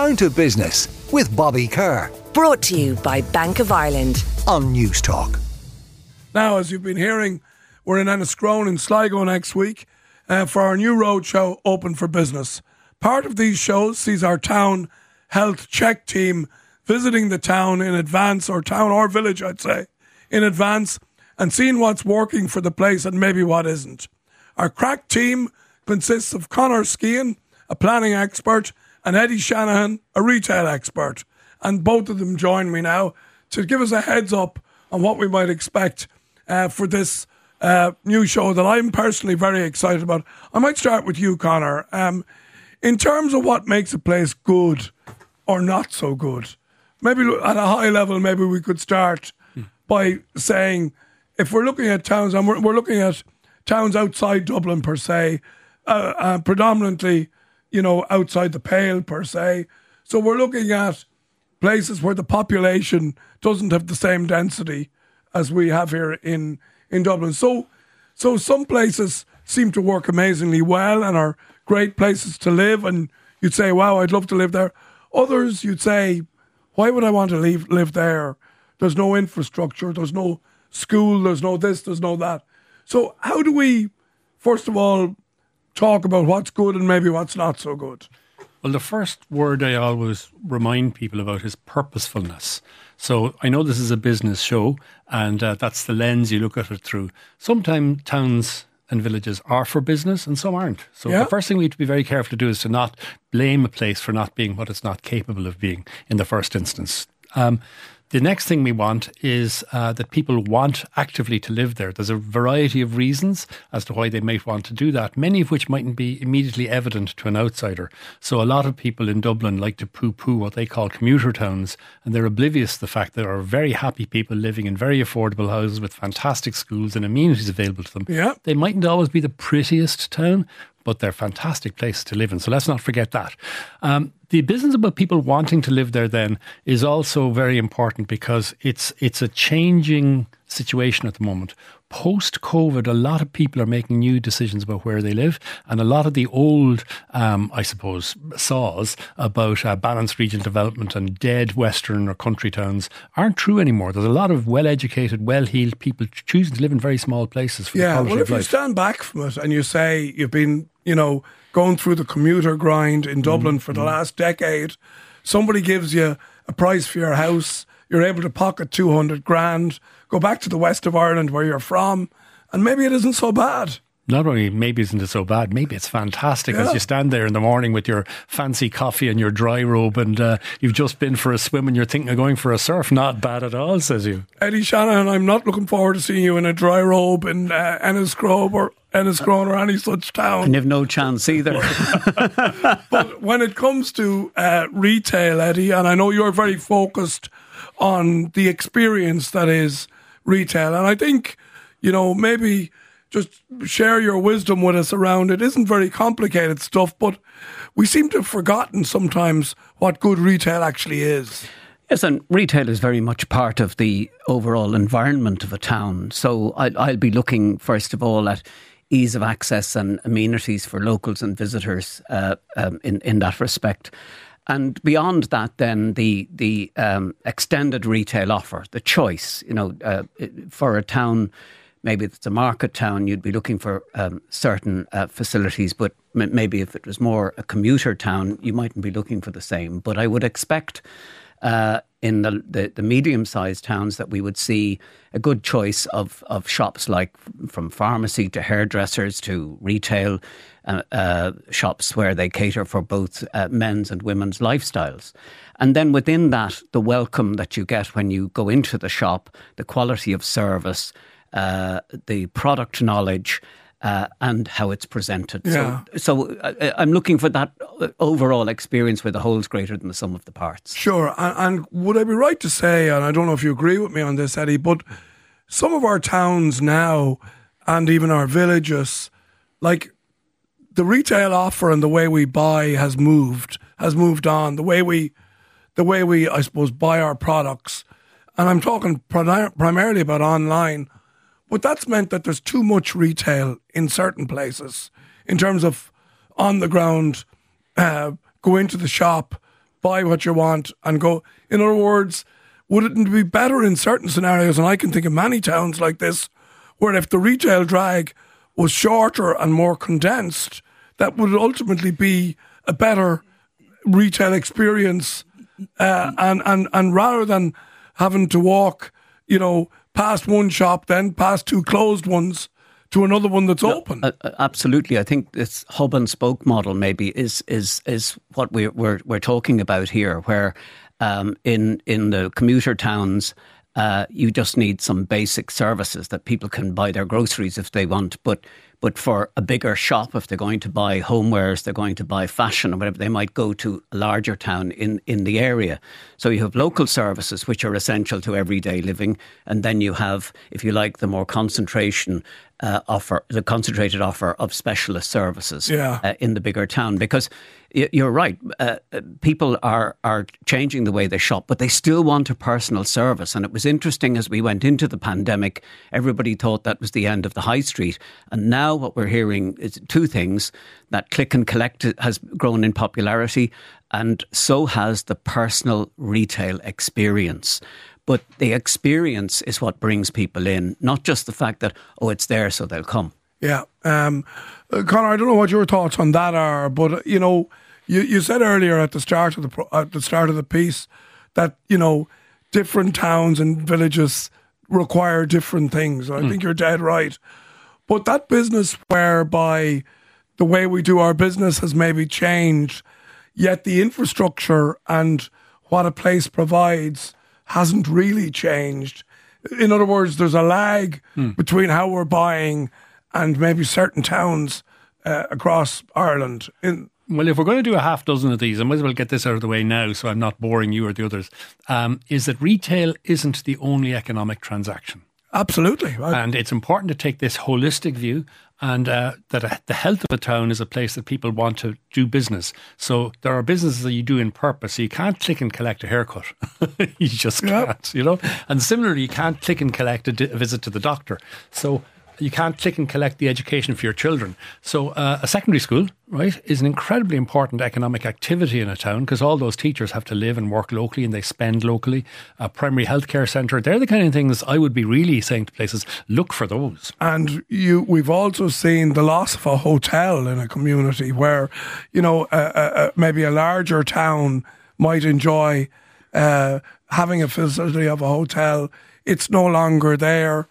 Down to Business with Bobby Kerr. Brought to you by Bank of Ireland. On Newstalk. Now, as you've been hearing, we're in Enniscrone in Sligo next week uh, for our new road show, Open for Business. Part of these shows sees our town health check team visiting the town in advance, or town or village, I'd say, in advance, and seeing what's working for the place and maybe what isn't. Our crack team consists of Conor Skehan, a planning expert, and Eddie Shanahan, a retail expert. And both of them join me now to give us a heads up on what we might expect uh, for this uh, new show that I'm personally very excited about. I might start with you, Conor. Um, in terms of what makes a place good or not so good, maybe at a high level, maybe we could start by saying if we're looking at towns, and we're, we're looking at towns outside Dublin per se, uh, uh, predominantly, you know, outside the Pale per se. So we're looking at places where the population doesn't have the same density as we have here in in Dublin. So, so some places seem to work amazingly well and are great places to live, and you'd say, "Wow, I'd love to live there." Others, you'd say, "Why would I want to leave, live there?" There's no infrastructure. There's no school. There's no this. There's no that. So, how do we, first of all, talk about what's good and maybe what's not so good? Well, the first word I always remind people about is purposefulness. So I know this is a business show, and uh, that's the lens you look at it through. Sometimes towns and villages are for business and some aren't. So yeah. the first thing we need to be very careful to do is to not blame a place for not being what it's not capable of being in the first instance. Um, the next thing we want is uh, that people want actively to live there. There's a variety of reasons as to why they might want to do that, many of which mightn't be immediately evident to an outsider. So, a lot of people in Dublin like to poo poo what they call commuter towns, and they're oblivious to the fact that there are very happy people living in very affordable houses with fantastic schools and amenities available to them. Yeah. They mightn't always be the prettiest town, but they're fantastic places to live in. So let's not forget that. Um, the business about people wanting to live there then is also very important because it's it's a changing situation at the moment. Post COVID, a lot of people are making new decisions about where they live, and a lot of the old, um, I suppose, saws about uh, balanced regional development and dead Western or country towns aren't true anymore. There's a lot of well-educated, well-heeled people choosing to live in very small places. For yeah, well, if you stand back from it and you say you've been, you know, going through the commuter grind in Dublin mm, for the mm. last decade, somebody gives you a price for your house, you're able to pocket 200 grand go back to the west of Ireland where you're from, and maybe it isn't so bad. Not only maybe isn't it so bad, maybe it's fantastic yeah. as you stand there in the morning with your fancy coffee and your dry robe, and uh, you've just been for a swim and you're thinking of going for a surf. Not bad at all, says you. Eddie Shanahan, I'm not looking forward to seeing you in a dry robe in uh, Enniscrone or Enniscrone or any such town. And you've no chance either. but when it comes to uh, retail, Eddie, and I know you're very focused on the experience that is retail. And I think, you know, maybe just share your wisdom with us around it. Isn't very complicated stuff, but we seem to have forgotten sometimes what good retail actually is. Yes, and retail is very much part of the overall environment of a town. So I, I'll be looking, first of all, at ease of access and amenities for locals and visitors uh, um, in, in that respect. And beyond that, then the the um, extended retail offer, the choice, you know, uh, for a town, maybe it's a market town, you'd be looking for um, certain uh, facilities, but m- maybe if it was more a commuter town, you mightn't be looking for the same. But I would expect uh, in the, the, the medium sized towns that we would see a good choice of, of shops like from pharmacy to hairdressers to retail uh, uh, shops where they cater for both uh, men's and women's lifestyles. And then within that, the welcome that you get when you go into the shop, the quality of service, uh, the product knowledge, uh, and how it's presented. Yeah. So, so uh, I'm looking for that overall experience where the whole is greater than the sum of the parts. Sure. And, and, would I be right to say, and I don't know if you agree with me on this, Eddie, but some of our towns now and even our villages, like the retail offer and the way we buy has moved, has moved on. The way we, the way we, I suppose, buy our products. And I'm talking primarily about online but that's meant that there's too much retail in certain places in terms of on the ground, uh, go into the shop, buy what you want, and go. In other words, would it be better in certain scenarios? And I can think of many towns like this, where if the retail drag was shorter and more condensed, that would ultimately be a better retail experience. Uh, and, and, and rather than having to walk, you know, past one shop, then past two closed ones, to another one that's no, open. Uh, absolutely, I think this hub and spoke model maybe is is is what we're we're, we're talking about here, where um, in in the commuter towns. Uh, you just need some basic services that people can buy their groceries if they want, but but for a bigger shop, if they're going to buy homewares, they're going to buy fashion or whatever, they might go to a larger town in, in the area. So you have local services, which are essential to everyday living. And then you have, if you like, the more concentration uh, offer, the concentrated offer of specialist services yeah. uh, in the bigger town. Because you're right. Uh, uh, people are are changing the way they shop, but they still want a personal service. And it was interesting as we went into the pandemic, everybody thought that was the end of the high street. And now what we're hearing is two things that click and collect has grown in popularity, and so has the personal retail experience. But the experience is what brings people in, not just the fact that, oh, it's there, so they'll come. Yeah. Um, uh, Conor, I don't know what your thoughts on that are, but, uh, you know, you, you said earlier at the start of the at the start of the piece that you know different towns and villages require different things. I mm. think you're dead right. But that business whereby the way we do our business has maybe changed, yet the infrastructure and what a place provides hasn't really changed. In other words, there's a lag mm. between how we're buying and maybe certain towns uh, across Ireland. In, well, if we're going to do a half dozen of these, I might as well get this out of the way now so I'm not boring you or the others. Um, is that retail isn't the only economic transaction. Absolutely. And it's important to take this holistic view and uh, that the health of a town is a place that people want to do business. So there are businesses that you do in purpose. So you can't click and collect a haircut. you just can't, yep. you know. And similarly, you can't click and collect a, a visit to the doctor. So you can't click and collect the education for your children. So uh, a secondary school, right, is an incredibly important economic activity in a town because all those teachers have to live and work locally and they spend locally. A primary healthcare centre, they're the kind of things I would be really saying to places, look for those. And you, we've also seen the loss of a hotel in a community where, you know, maybe a larger town might enjoy uh, having a facility of a hotel. It's no longer there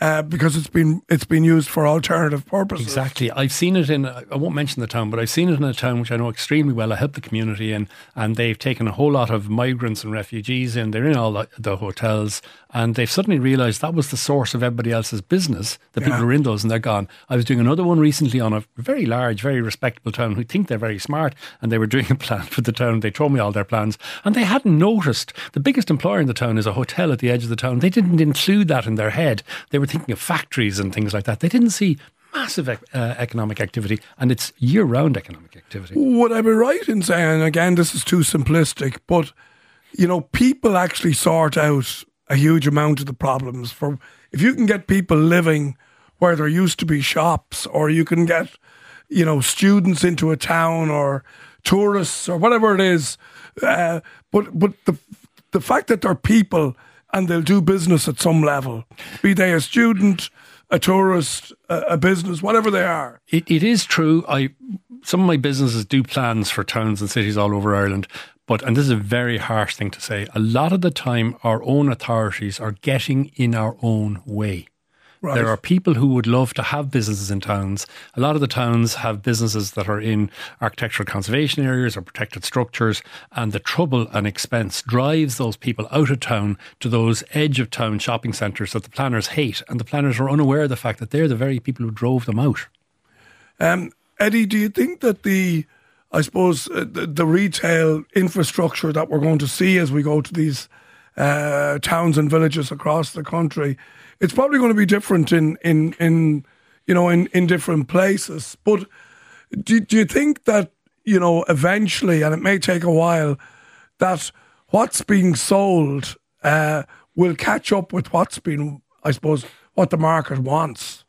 uh, because it's been it's been used for alternative purposes. Exactly. I've seen it in. I won't mention the town, but I've seen it in a town which I know extremely well. I help the community in, and they've taken a whole lot of migrants and refugees in. They're in all the, the hotels, and they've suddenly realised that was the source of everybody else's business. The people yeah. who are in those, and they're gone. I was doing another one recently on a very large, very respectable town who think they're very smart, and they were doing a plan for the town. They told me all their plans, and they hadn't noticed the biggest employer in the town is a hotel at the edge of the town. They didn't include that in their head. They were were thinking of factories and things like that. They didn't see massive uh, economic activity, and it's year round economic activity. Would I be right in saying, again, this is too simplistic, but you know, people actually sort out a huge amount of the problems. For if you can get people living where there used to be shops, or you can get, you know, students into a town, or tourists, or whatever it is, uh, but but the the fact that there are people and they'll do business at some level, be they a student, a tourist, a, business, whatever they are. It, it is true. I some of my businesses do plans for towns and cities all over Ireland. But, and this is a very harsh thing to say, a lot of the time our own authorities are getting in our own way. Right. There are people who would love to have businesses in towns. A lot of the towns have businesses that are in architectural conservation areas or protected structures, and the trouble and expense drives those people out of town to those edge of town shopping centres that the planners hate, and the planners are unaware of the fact that they're the very people who drove them out. Um, Eddie, do you think that the I suppose uh, the, the, retail infrastructure that we're going to see as we go to these uh, towns and villages across the country it's probably going to be different in in in you know in in different places. But do do you think that you know eventually, and it may take a while, that what's being sold uh, will catch up with what's been, I suppose, what the market wants?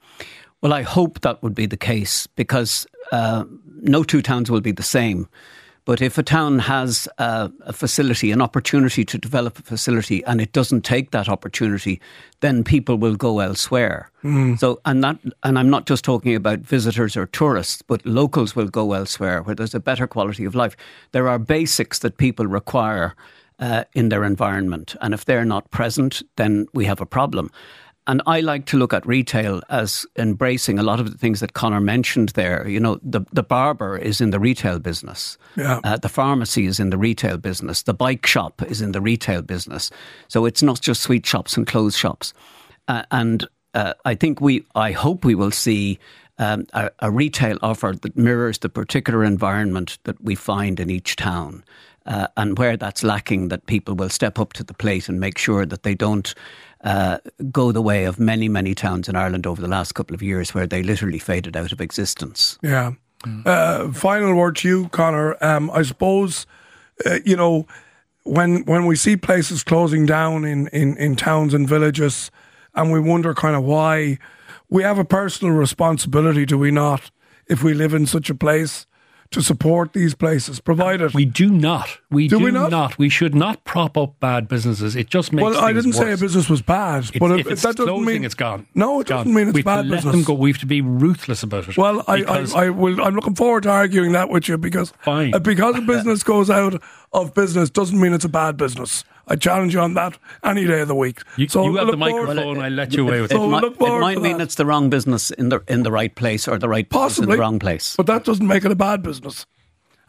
Well, I hope that would be the case because uh, no two towns will be the same. But if a town has uh, a facility, an opportunity to develop a facility, and it doesn't take that opportunity, then people will go elsewhere. Mm. So, and that, and I'm not just talking about visitors or tourists, but locals will go elsewhere where there's a better quality of life. There are basics that people require uh, in their environment, and if they're not present, then we have a problem. And I like to look at retail as embracing a lot of the things that Conor mentioned there. You know, the, the barber is in the retail business. Yeah. Uh, the pharmacy is in the retail business. The bike shop is in the retail business. So it's not just sweet shops and clothes shops. Uh, and uh, I think we, I hope we will see um, a, a, retail offer that mirrors the particular environment that we find in each town. Uh, and where that's lacking, that people will step up to the plate and make sure that they don't uh, go the way of many, many towns in Ireland over the last couple of years where they literally faded out of existence. Yeah. Mm. Uh, final word to you, Conor. Um, I suppose, uh, you know, when when we see places closing down in, in, in towns and villages, and we wonder kind of why, we have a personal responsibility, do we not, if we live in such a place? To support these places, provided we do not. We do, do we not? not? We should not prop up bad businesses. It just makes. Well, I didn't worse. say a business was bad, it, but if, if that doesn't mean it's gone. No, it it's doesn't mean it's we bad let business. Them go. We have to be ruthless about it. Well, I, I, I, will. I'm looking forward to arguing that with you because fine. Uh, because a business goes out of business doesn't mean it's a bad business. I challenge you on that any day of the week. You, so you have the microphone. I let you away with so it. Might, it might mean it's the wrong business in the in the right place or the right Possibly, in the wrong place. But that doesn't make it a bad business.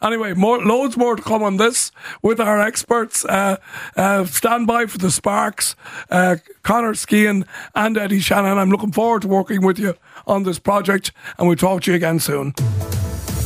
Anyway, more, loads more to come on this with our experts. Uh, uh, stand by for the Sparks, uh, Conor Skehan and Eddie Shanahan. I'm looking forward to working with you on this project, and we'll talk to you again soon.